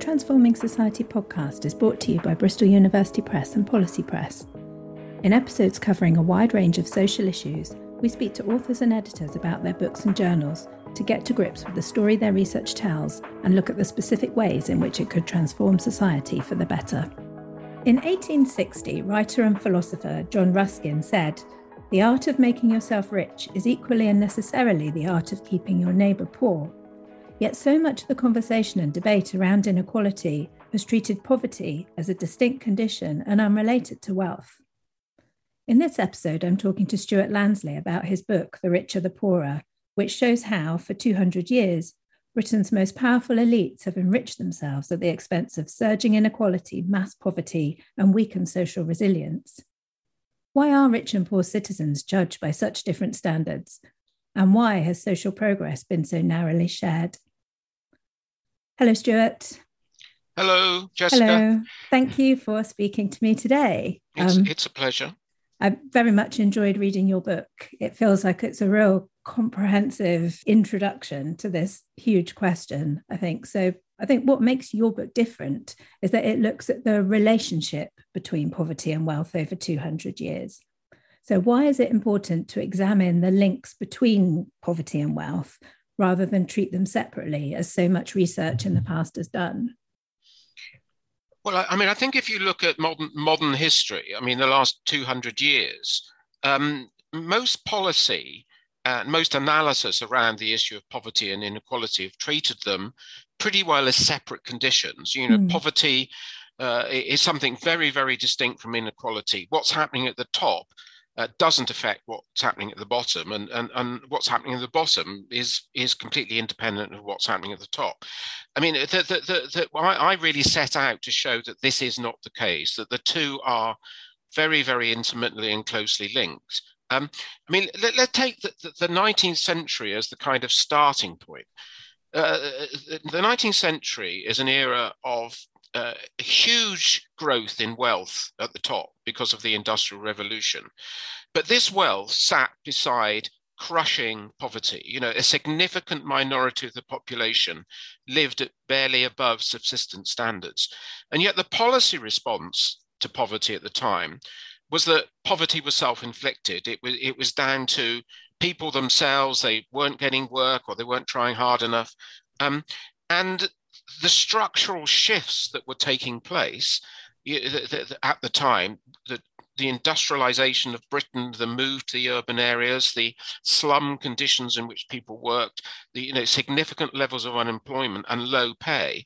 Transforming Society podcast is brought to you by Bristol University Press and Policy Press. In episodes covering a wide range of social issues, we speak to authors and editors about their books and journals to get to grips with the story their research tells and look at the specific ways in which it could transform society for the better. In 1860, writer and philosopher John Ruskin said, The art of making yourself rich is equally and necessarily the art of keeping your neighbour poor. Yet so much of the conversation and debate around inequality has treated poverty as a distinct condition and unrelated to wealth. In this episode, I'm talking to Stewart Lansley about his book, The Richer the Poorer, which shows how, for 200 years, Britain's most powerful elites have enriched themselves at the expense of surging inequality, mass poverty, and weakened social resilience. Why are rich and poor citizens judged by such different standards? And why has social progress been so narrowly shared? Hello, Stewart. Hello, Jessica. Hello. Thank you for speaking to me today. It's, um, it's a pleasure. I very much enjoyed reading your book. It feels like it's a real comprehensive introduction to this huge question, I think. So, I think what makes your book different is that it looks at the relationship between poverty and wealth over 200 years. So, why is it important to examine the links between poverty and wealth rather than treat them separately, as so much research in the past has done? Well, I mean, I think if you look at modern modern history, I mean, the last 200 years, um, most policy and most analysis around the issue of poverty and inequality have treated them pretty well as separate conditions. You know, mm. poverty uh, is something very, very distinct from inequality. What's happening at the top uh, doesn't affect what's happening at the bottom, and, and and what's happening at the bottom is is completely independent of what's happening at the top. I mean, the, the, the, the I, I really set out to show that this is not the case; that the two are very, very intimately and closely linked. Um, I mean, let, us take the, the, 19th century as the kind of starting point. Uh, the 19th century is an era of uh, huge growth in wealth at the top because of the Industrial Revolution. But this wealth sat beside crushing poverty. You know, a significant minority of the population lived at barely above subsistence standards. And yet the policy response to poverty at the time was that poverty was self-inflicted. It was it was down to people themselves. They weren't getting work or they weren't trying hard enough. Um, and the structural shifts that were taking place at the time, the, the industrialization of Britain, the move to the urban areas, the slum conditions in which people worked, the you know, significant levels of unemployment and low pay,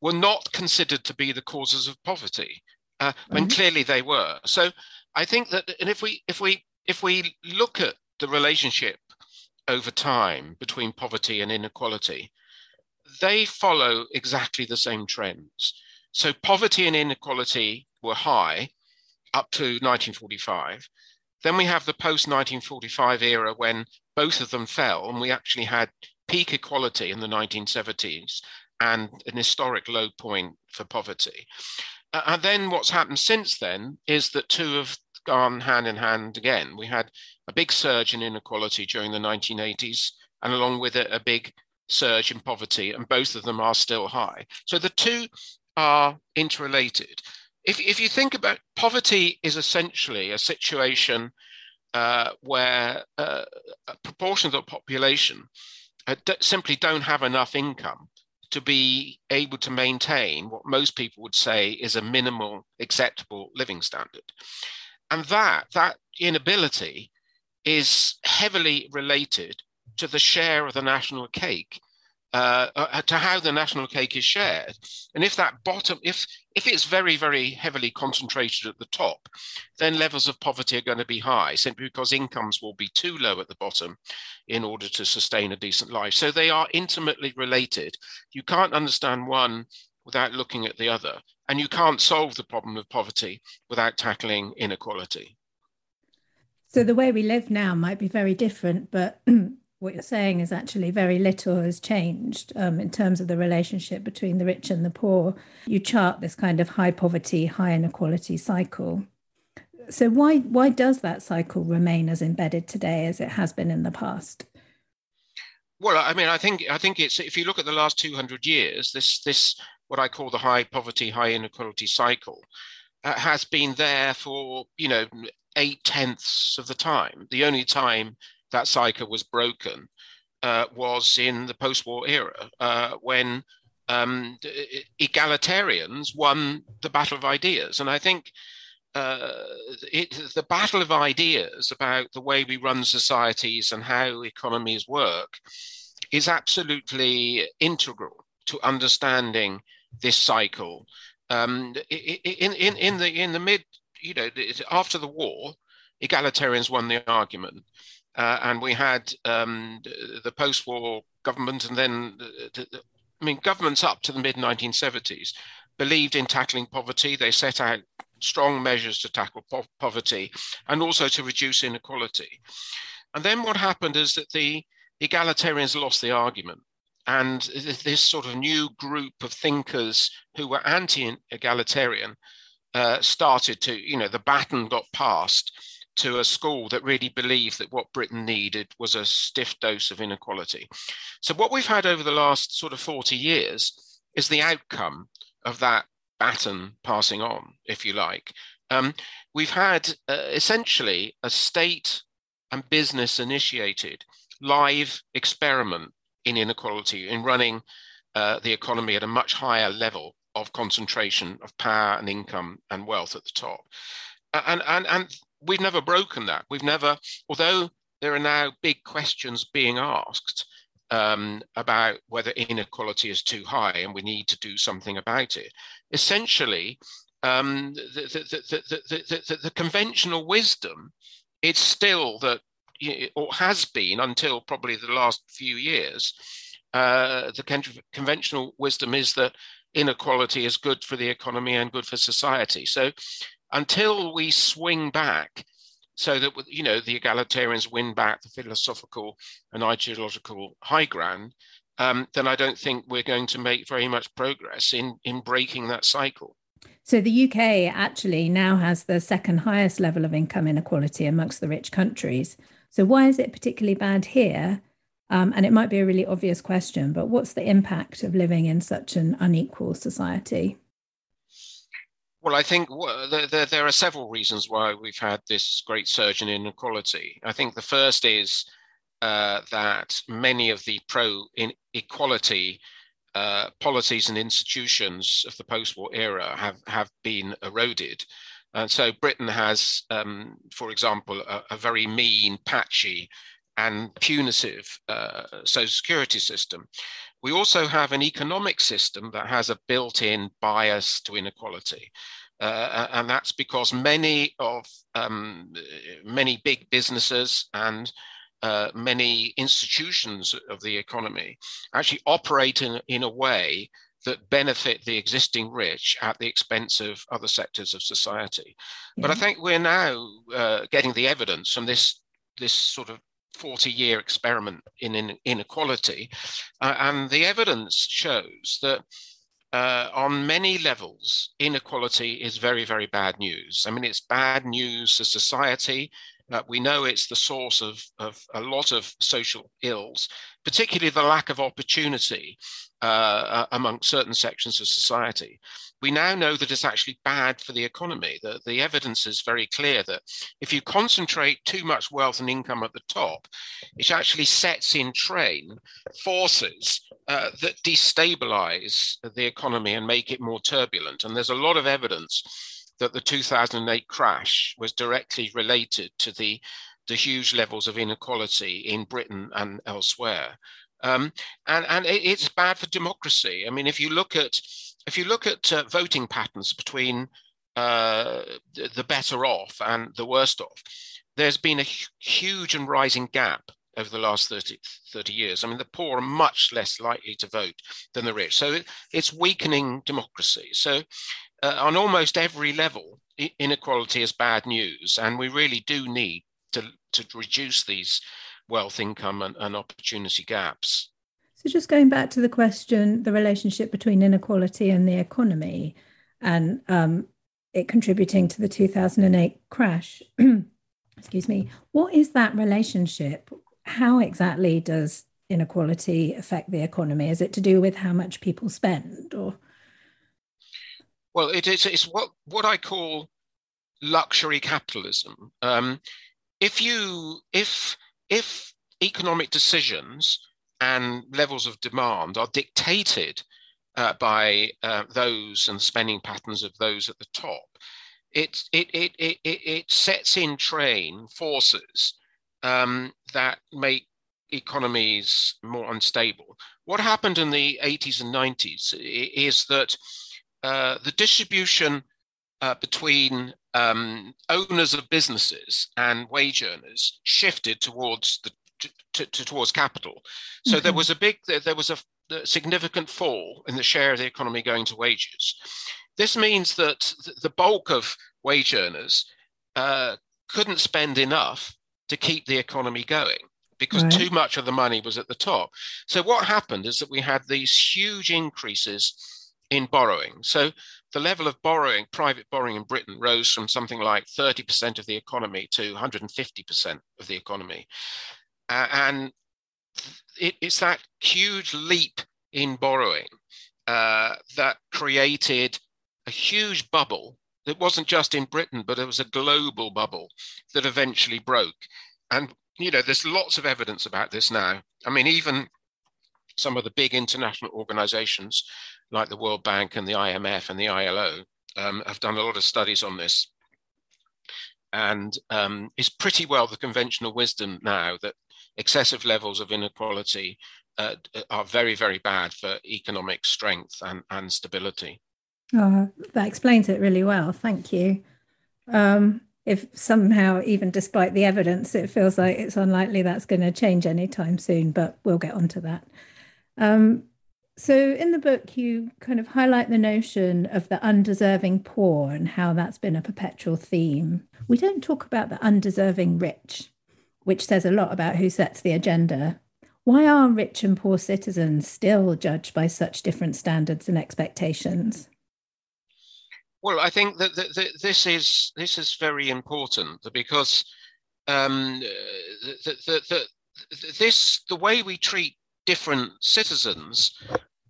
were not considered to be the causes of poverty, uh, when mm-hmm. clearly they were. So I think that, and if we if we if we look at the relationship over time between poverty and inequality, they follow exactly the same trends. So poverty and inequality were high up to 1945. Then we have the post 1945 era when both of them fell, and we actually had peak equality in the 1970s and an historic low point for poverty. Uh, and then what's happened since then is that two have gone hand in hand again. We had a big surge in inequality during the 1980s, and along with it, a big surge in poverty, and both of them are still high. So the two are interrelated. If, if you think about poverty is essentially a situation uh, where uh, a proportion of the population uh, simply don't have enough income to be able to maintain what most people would say is a minimal acceptable living standard. And that, that inability is heavily related to the share of the national cake, uh, uh, to how the national cake is shared. And if that bottom, if if it's very very heavily concentrated at the top, then levels of poverty are going to be high, simply because incomes will be too low at the bottom in order to sustain a decent life. So they are intimately related. You can't understand one without looking at the other, and you can't solve the problem of poverty without tackling inequality. So the way we live now might be very different, but what you're saying is actually very little has changed um, in terms of the relationship between the rich and the poor. You chart this kind of high poverty, high inequality cycle. So why why does that cycle remain as embedded today as it has been in the past? Well, I mean, I think I think it's if you look at the last 200 years, this this what I call the high poverty, high inequality cycle, uh, has been there for, you know, eight tenths of the time. The only time that cycle was broken uh, was in the post war era uh, when um, egalitarians won the battle of ideas. And I think uh, it, the battle of ideas about the way we run societies and how economies work is absolutely integral to understanding this cycle. Um, in, in, in the in the mid, you know, after the war, egalitarians won the argument, uh, and we had um, the post-war government, and then the, the, I mean, governments up to the mid 1970s believed in tackling poverty. They set out strong measures to tackle po- poverty and also to reduce inequality. And then what happened is that the egalitarians lost the argument. And this sort of new group of thinkers who were anti egalitarian uh, started to, you know, the baton got passed to a school that really believed that what Britain needed was a stiff dose of inequality. So, what we've had over the last sort of 40 years is the outcome of that baton passing on, if you like. Um, we've had uh, essentially a state and business initiated live experiment in inequality, in running uh, the economy at a much higher level of concentration of power and income and wealth at the top. And, and, and we've never broken that. We've never, although there are now big questions being asked um, about whether inequality is too high and we need to do something about it. Essentially, um, the, the, the, the, conventional wisdom, it's still that, or has been until probably the last few years, uh, the conventional wisdom is that inequality is good for the economy and good for society. So until we swing back so that you know the egalitarians win back the philosophical and ideological high ground um, then i don't think we're going to make very much progress in in breaking that cycle. So the uk actually now has the second highest level of income inequality amongst the rich countries. So why is it particularly bad here? Um, and it might be a really obvious question but what's the impact of living in such an unequal society well, I think there, are several reasons why we've had this great surge in inequality. I think the first is uh, that many of the pro equality uh, policies and institutions of the post-war era have, have been eroded. And so Britain has, um, for example, a, a, very mean, patchy, and punitive uh, social security system. We also have an economic system that has a built in bias to inequality. Uh, and that's because many of um, many big businesses and uh, many institutions of the economy actually operate in, in a way that benefit the existing rich at the expense of other sectors of society. Yeah. But I think we're now uh, getting the evidence from this this sort of 40 year experiment in, in inequality. Uh, and the evidence shows that uh, on many levels, inequality is very, very bad news. I mean, it's bad news for society. Uh, we know it's the source of, of a lot of social ills, particularly the lack of opportunity uh, uh among certain sections of society we now know that it's actually bad for the economy. The, the evidence is very clear that if you concentrate too much wealth and income at the top, it actually sets in train forces uh, that destabilize the economy and make it more turbulent. And there's a lot of evidence that the 2008 crash was directly related to the, the huge levels of inequality in Britain and elsewhere. Um, and and it, it's bad for democracy. I mean, if you look at if you look at uh, voting patterns between uh, the better off and the worst off, there's been a huge and rising gap over the last 30, 30, years. I mean, the poor are much less likely to vote than the rich. So it, it's weakening democracy. So, uh, on almost every level, inequality is bad news. And we really do need to, to reduce these wealth, income, and, and opportunity gaps. So, just going back to the question, the relationship between inequality and the economy, and um, it contributing to the 2008 crash. Excuse me. What is that relationship? How exactly does inequality affect the economy? Is it to do with how much people spend, or? Well, it, it's, it's what, what I call luxury capitalism. Um, if you if if economic decisions and levels of demand are dictated uh, by uh, those and spending patterns of those at the top, it it it it, it sets in train forces um, that make economies more unstable. What happened in the 80s and 90s is that uh, the distribution uh, between um, owners of businesses and wage earners shifted towards the to, to, towards capital. So mm-hmm. there was a big there was a, a significant fall in the share of the economy going to wages. This means that the bulk of wage earners uh, couldn't spend enough to keep the economy going because right. too much of the money was at the top. So what happened is that we had these huge increases in borrowing. So the level of borrowing, private borrowing in Britain, rose from something like 30% of the economy to 150% of the economy. Uh, and it, it's that huge leap in borrowing uh, that created a huge bubble that wasn't just in Britain, but it was a global bubble that eventually broke. And, you know, there's lots of evidence about this now. I mean, even some of the big international organizations like the World Bank and the IMF and the ILO um, have done a lot of studies on this. And um, it's pretty well the conventional wisdom now that excessive levels of inequality uh, are very, very bad for economic strength and, and stability. Oh, that explains it really well. Thank you. Um, if somehow, even despite the evidence, it feels like it's unlikely that's going to change anytime soon, but we'll get onto that. Um, so, in the book, you kind of highlight the notion of the undeserving poor and how that's been a perpetual theme. We don't talk about the undeserving rich, which says a lot about who sets the agenda. Why are rich and poor citizens still judged by such different standards and expectations? Well, I think that, that, that this is this is very important because um, the, this the way we treat different citizens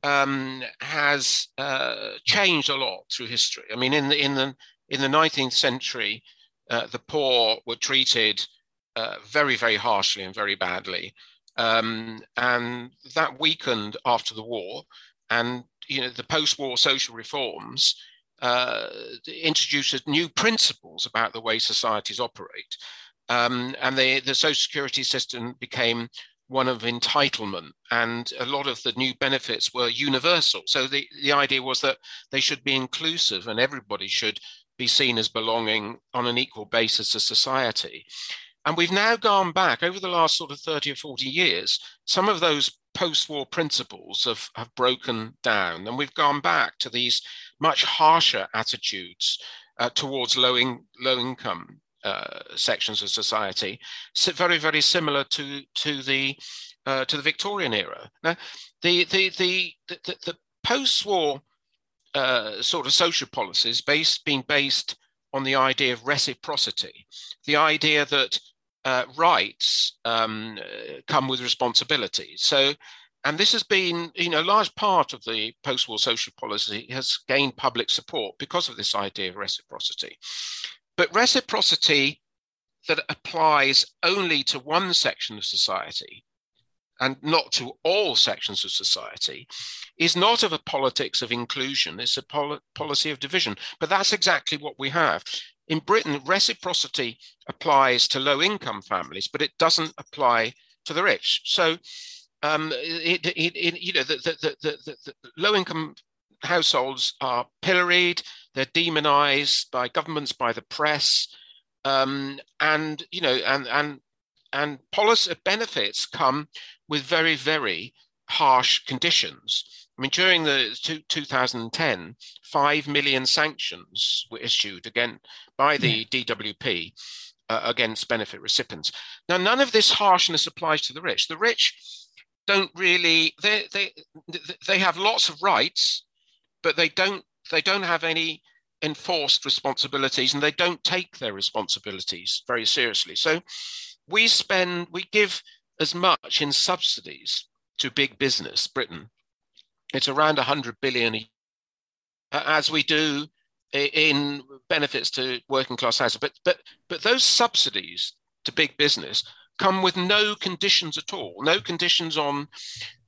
um, has uh, changed a lot through history. I mean, in the in the in the 19th century, uh, the poor were treated uh, very, very harshly and very badly, um, and that weakened after the war. And you know, the post-war social reforms uh, introduced new principles about the way societies operate. Um, and the, the social security system became one of entitlement, and a lot of the new benefits were universal. So the, the idea was that they should be inclusive and everybody should be seen as belonging on an equal basis to society. And we've now gone back over the last sort of 30 or 40 years, some of those post war principles have, have broken down, and we've gone back to these much harsher attitudes uh, towards low, in, low income uh, sections of society, very very similar to to the uh, to the Victorian era. Now, the the the the, the post-war uh, sort of social policies based being based on the idea of reciprocity, the idea that uh, rights um, come with responsibility. So and this has been, you know, a large part of the post-war social policy has gained public support because of this idea of reciprocity. But reciprocity that applies only to one section of society and not to all sections of society is not of a politics of inclusion, it's a pol- policy of division. But that's exactly what we have. In Britain, reciprocity applies to low income families, but it doesn't apply to the rich. So, um, it, it, it, you know, the, the, the, the low income households are pilloried, they're demonized by governments, by the press, um, and you know, and and and policy benefits come with very very harsh conditions. I mean, during the two, 2010, five million sanctions were issued again by the yeah. DWP uh, against benefit recipients. Now, none of this harshness applies to the rich. The rich don't really they they they have lots of rights but they don't they don't have any enforced responsibilities and they don't take their responsibilities very seriously. So we spend we give as much in subsidies to big business, Britain. It's around 100 billion as we do in benefits to working class houses. But but but those subsidies to big business come with no conditions at all, no conditions on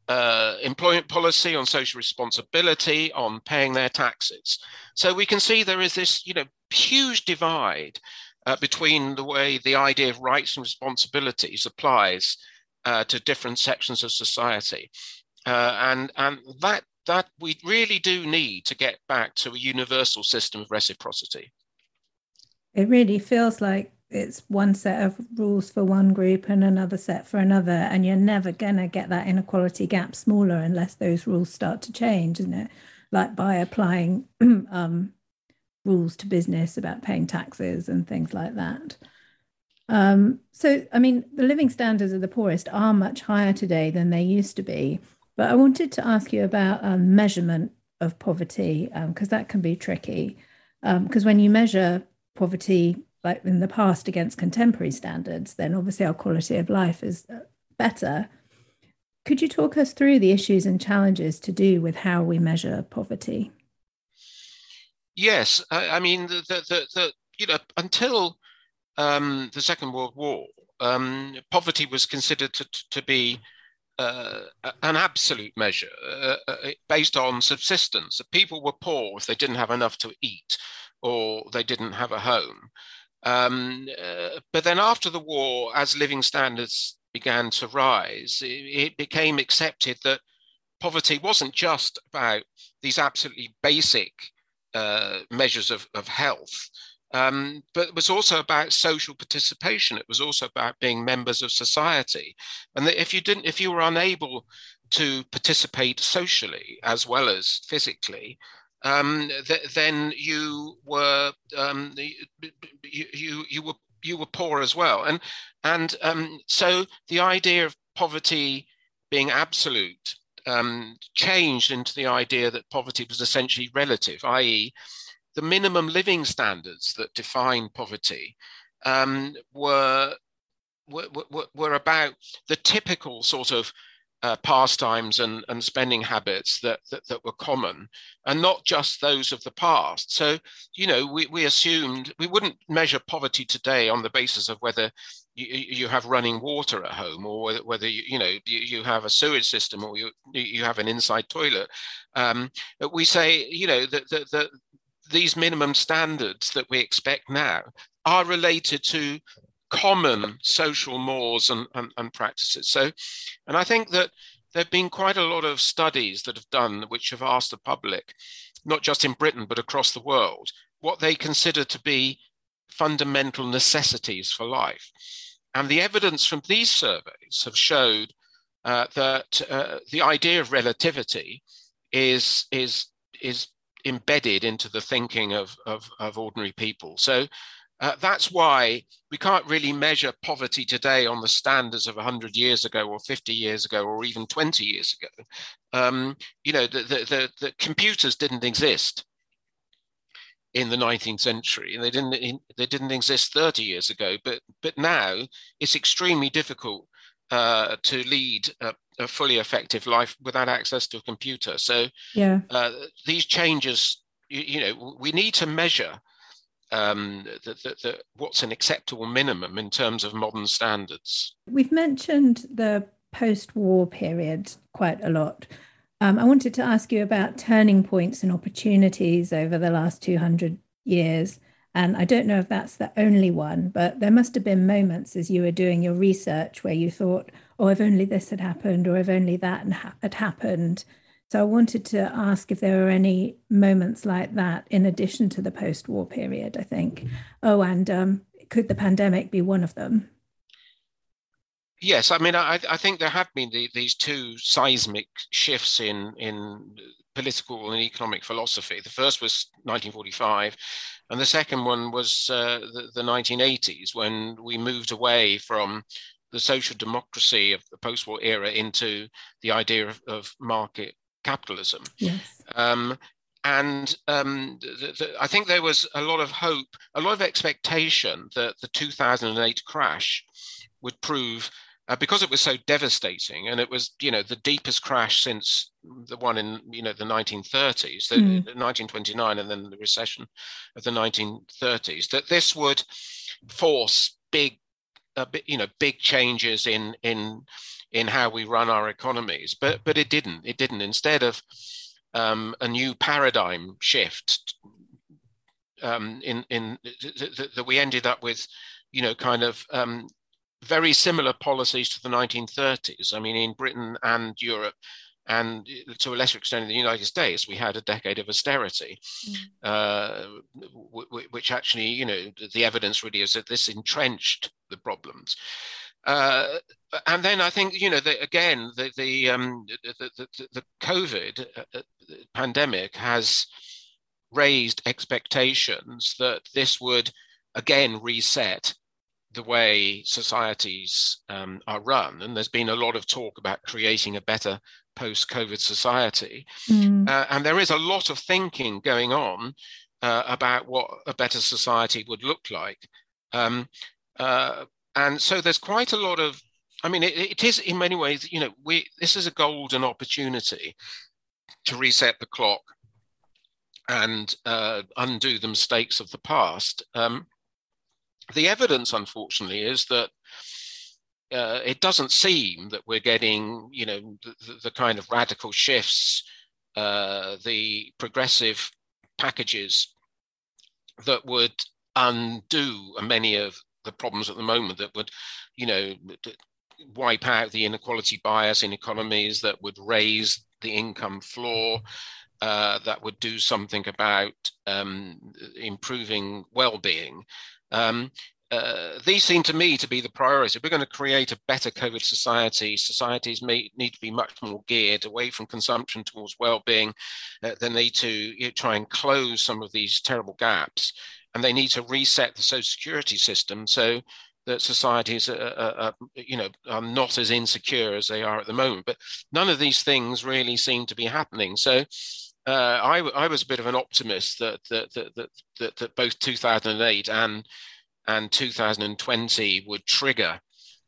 uh, employment policy, on social responsibility, on paying their taxes. So we can see there is this, you know, huge divide uh, between the way the idea of rights and responsibilities applies uh, to different sections of society, uh, and and that that we really do need to get back to a universal system of reciprocity. It really feels like it's one set of rules for one group and another set for another and you're never going to get that inequality gap smaller unless those rules start to change isn't it? Like by applying um, rules to business about paying taxes and things like that. Um, so i mean the living standards of the poorest are much higher today than they used to be but i wanted to ask you about um, measurement of poverty because um, that can be tricky. Because um, when you measure poverty like in the past against contemporary standards, then obviously our quality of life is uh, better. Could you talk us through the issues and challenges to do with how we measure poverty? Yes, I, I mean the, the, the, you know until um, the Second World War, um, poverty was considered to, to be uh, an absolute measure uh, uh based on subsistence. People were poor if they didn't have enough to eat or they didn't have a home. Um, uh, but then after the war, as living standards began to rise, it, it became accepted that poverty wasn't just about these absolutely basic uh, measures of, of health, um, but it was also about social participation. It was also about being members of society, and that if you didn't, if you were unable to participate socially as well as physically, um, th- then you were um, you, you you were you were poor as well, and and um, so the idea of poverty being absolute um, changed into the idea that poverty was essentially relative, i.e., the minimum living standards that define poverty um, were, were, were were about the typical sort of uh, pastimes and, and spending habits that, that, that were common and not just those of the past. So, you know, we, we assumed we wouldn't measure poverty today on the basis of whether you, you have running water at home or whether, whether you, you know, you, you have a sewage system or you, you have an inside toilet. Um, we say, you know, that, that, that these minimum standards that we expect now are related to common social mores and, and, and, practices. So, and I think that there have been quite a lot of studies that have done which have asked the public, not just in Britain, but across the world, what they consider to be fundamental necessities for life. And the evidence from these surveys have showed uh, that uh, the idea of relativity is, is, is embedded into the thinking of, of, of ordinary people. So uh, that's why we can't really measure poverty today on the standards of 100 years ago or 50 years ago or even 20 years ago. Um, you know, the, the, the, the, computers didn't exist in the 19th century. And they didn't they didn't exist 30 years ago but but now it's extremely difficult uh, to lead a, a, fully effective life without access to a computer. So yeah. uh, these changes you, you know we need to measure um, the, the, the, what's an acceptable minimum in terms of modern standards. We've mentioned the post war period quite a lot. Um, I wanted to ask you about turning points and opportunities over the last 200 years. And I don't know if that's the only one, but there must have been moments as you were doing your research where you thought, oh, if only this had happened, or if only that had happened. So I wanted to ask if there were any moments like that in addition to the post war period, I think. Oh, and um, could the pandemic be one of them? Yes, I mean, I, I think there have been the, these two seismic shifts in, in political and economic philosophy. The first was 1945, and the second one was uh, the, the 1980s when we moved away from the social democracy of the post-war era into the idea of, of market capitalism. Yes. Um, and um, the, the, I think there was a lot of hope, a lot of expectation that the 2008 crash would prove uh, because it was so devastating and it was you know the deepest crash since the one in you know the 1930s the mm. 1929 and then the recession of the 1930s that this would force big uh, you know big changes in in in how we run our economies but but it didn't it didn't instead of um, a new paradigm shift um, in in that we ended up with you know kind of um, very similar policies to the 1930s. I mean, in Britain and Europe, and to a lesser extent in the United States, we had a decade of austerity, mm. uh, w- w- which actually, you know, the evidence really is that this entrenched the problems. Uh, and then I think, you know, the, again, the the, um, the, the, the COVID uh, uh, pandemic has raised expectations that this would again reset the way societies um, are run. And there's been a lot of talk about creating a better post COVID society. Mm. Uh, and there is a lot of thinking going on uh, about what a better society would look like. Um, uh, and so there's quite a lot of, I mean, it, it is in many ways, you know, we this is a golden opportunity to reset the clock and uh, undo the mistakes of the past. Um, the evidence, unfortunately, is that uh, it doesn't seem that we're getting, you know, the, the kind of radical shifts, uh, the progressive packages that would undo many of the problems at the moment that would, you know, wipe out the inequality bias in economies, that would raise the income floor, uh, that would do something about um, improving well-being. Um, uh, these seem to me to be the priority. If we're going to create a better COVID society, societies may need to be much more geared away from consumption towards well-being. Uh, they need to you know, try and close some of these terrible gaps, and they need to reset the social security system so that societies are, are, are, you know are not as insecure as they are at the moment. But none of these things really seem to be happening. So. Uh, I, I was a bit of an optimist that that that that, that, that both 2008 and and 2020 would trigger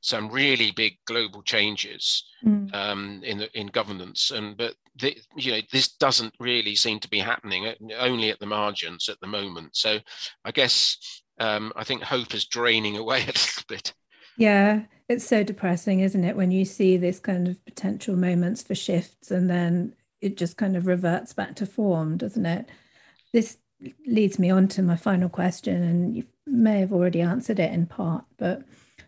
some really big global changes mm. um, in the, in governance. And but the, you know this doesn't really seem to be happening uh, only at the margins at the moment. So I guess um, I think hope is draining away a little bit. Yeah, it's so depressing, isn't it, when you see this kind of potential moments for shifts and then it just kind of reverts back to form, doesn't it? This leads me on to my final question, and you may have already answered it in part, but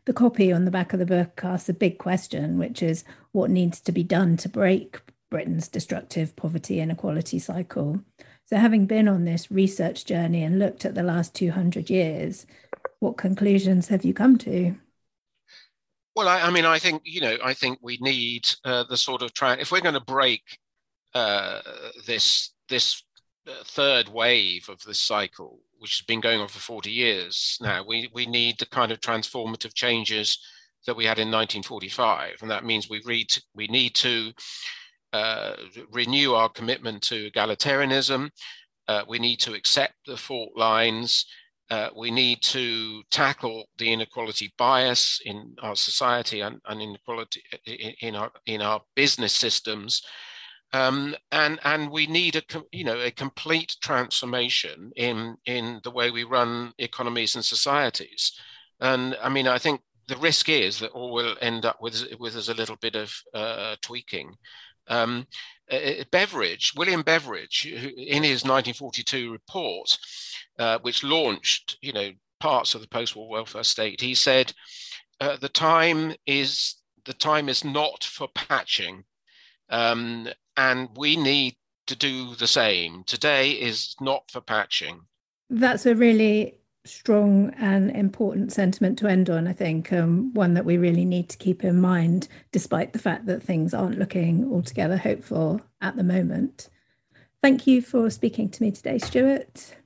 the copy on the back of the book asks a big question, which is what needs to be done to break Britain's destructive poverty inequality cycle. So, having been on this research journey and looked at the last 200 years, what conclusions have you come to? Well, I, I mean, I think, you know, I think we need uh, the sort of try, if we're going to break uh, this, this uh, third wave of this cycle, which has been going on for 40 years now. We, we need the kind of transformative changes that we had in 1945. And that means we, read, we need to uh, renew our commitment to egalitarianism. Uh, we need to accept the fault lines. Uh, we need to tackle the inequality bias in our society and, and inequality in, in, our, in our business systems. Um, and and we need a you know a complete transformation in in the way we run economies and societies. And I mean, I think the risk is that all we'll end up with with is a little bit of uh, tweaking. Um, uh, Beveridge, William Beveridge, in his 1942 report, uh, which launched, you know, parts of the post-war welfare state, he said, uh, "The time is the time is not for patching, um, and we need to do the same. Today is not for patching. That's a really strong and important sentiment to end on, I think, um, one that we really need to keep in mind, despite the fact that things aren't looking altogether hopeful at the moment. Thank you for speaking to me today, Stewart.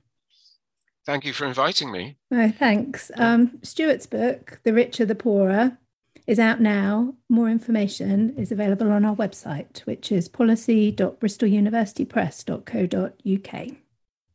Thank you for inviting me. Thanks. Um, Stewart's book, The Richer the Poorer, is out now. More information is available on our website, which is policy.bristoluniversitypress.co.uk.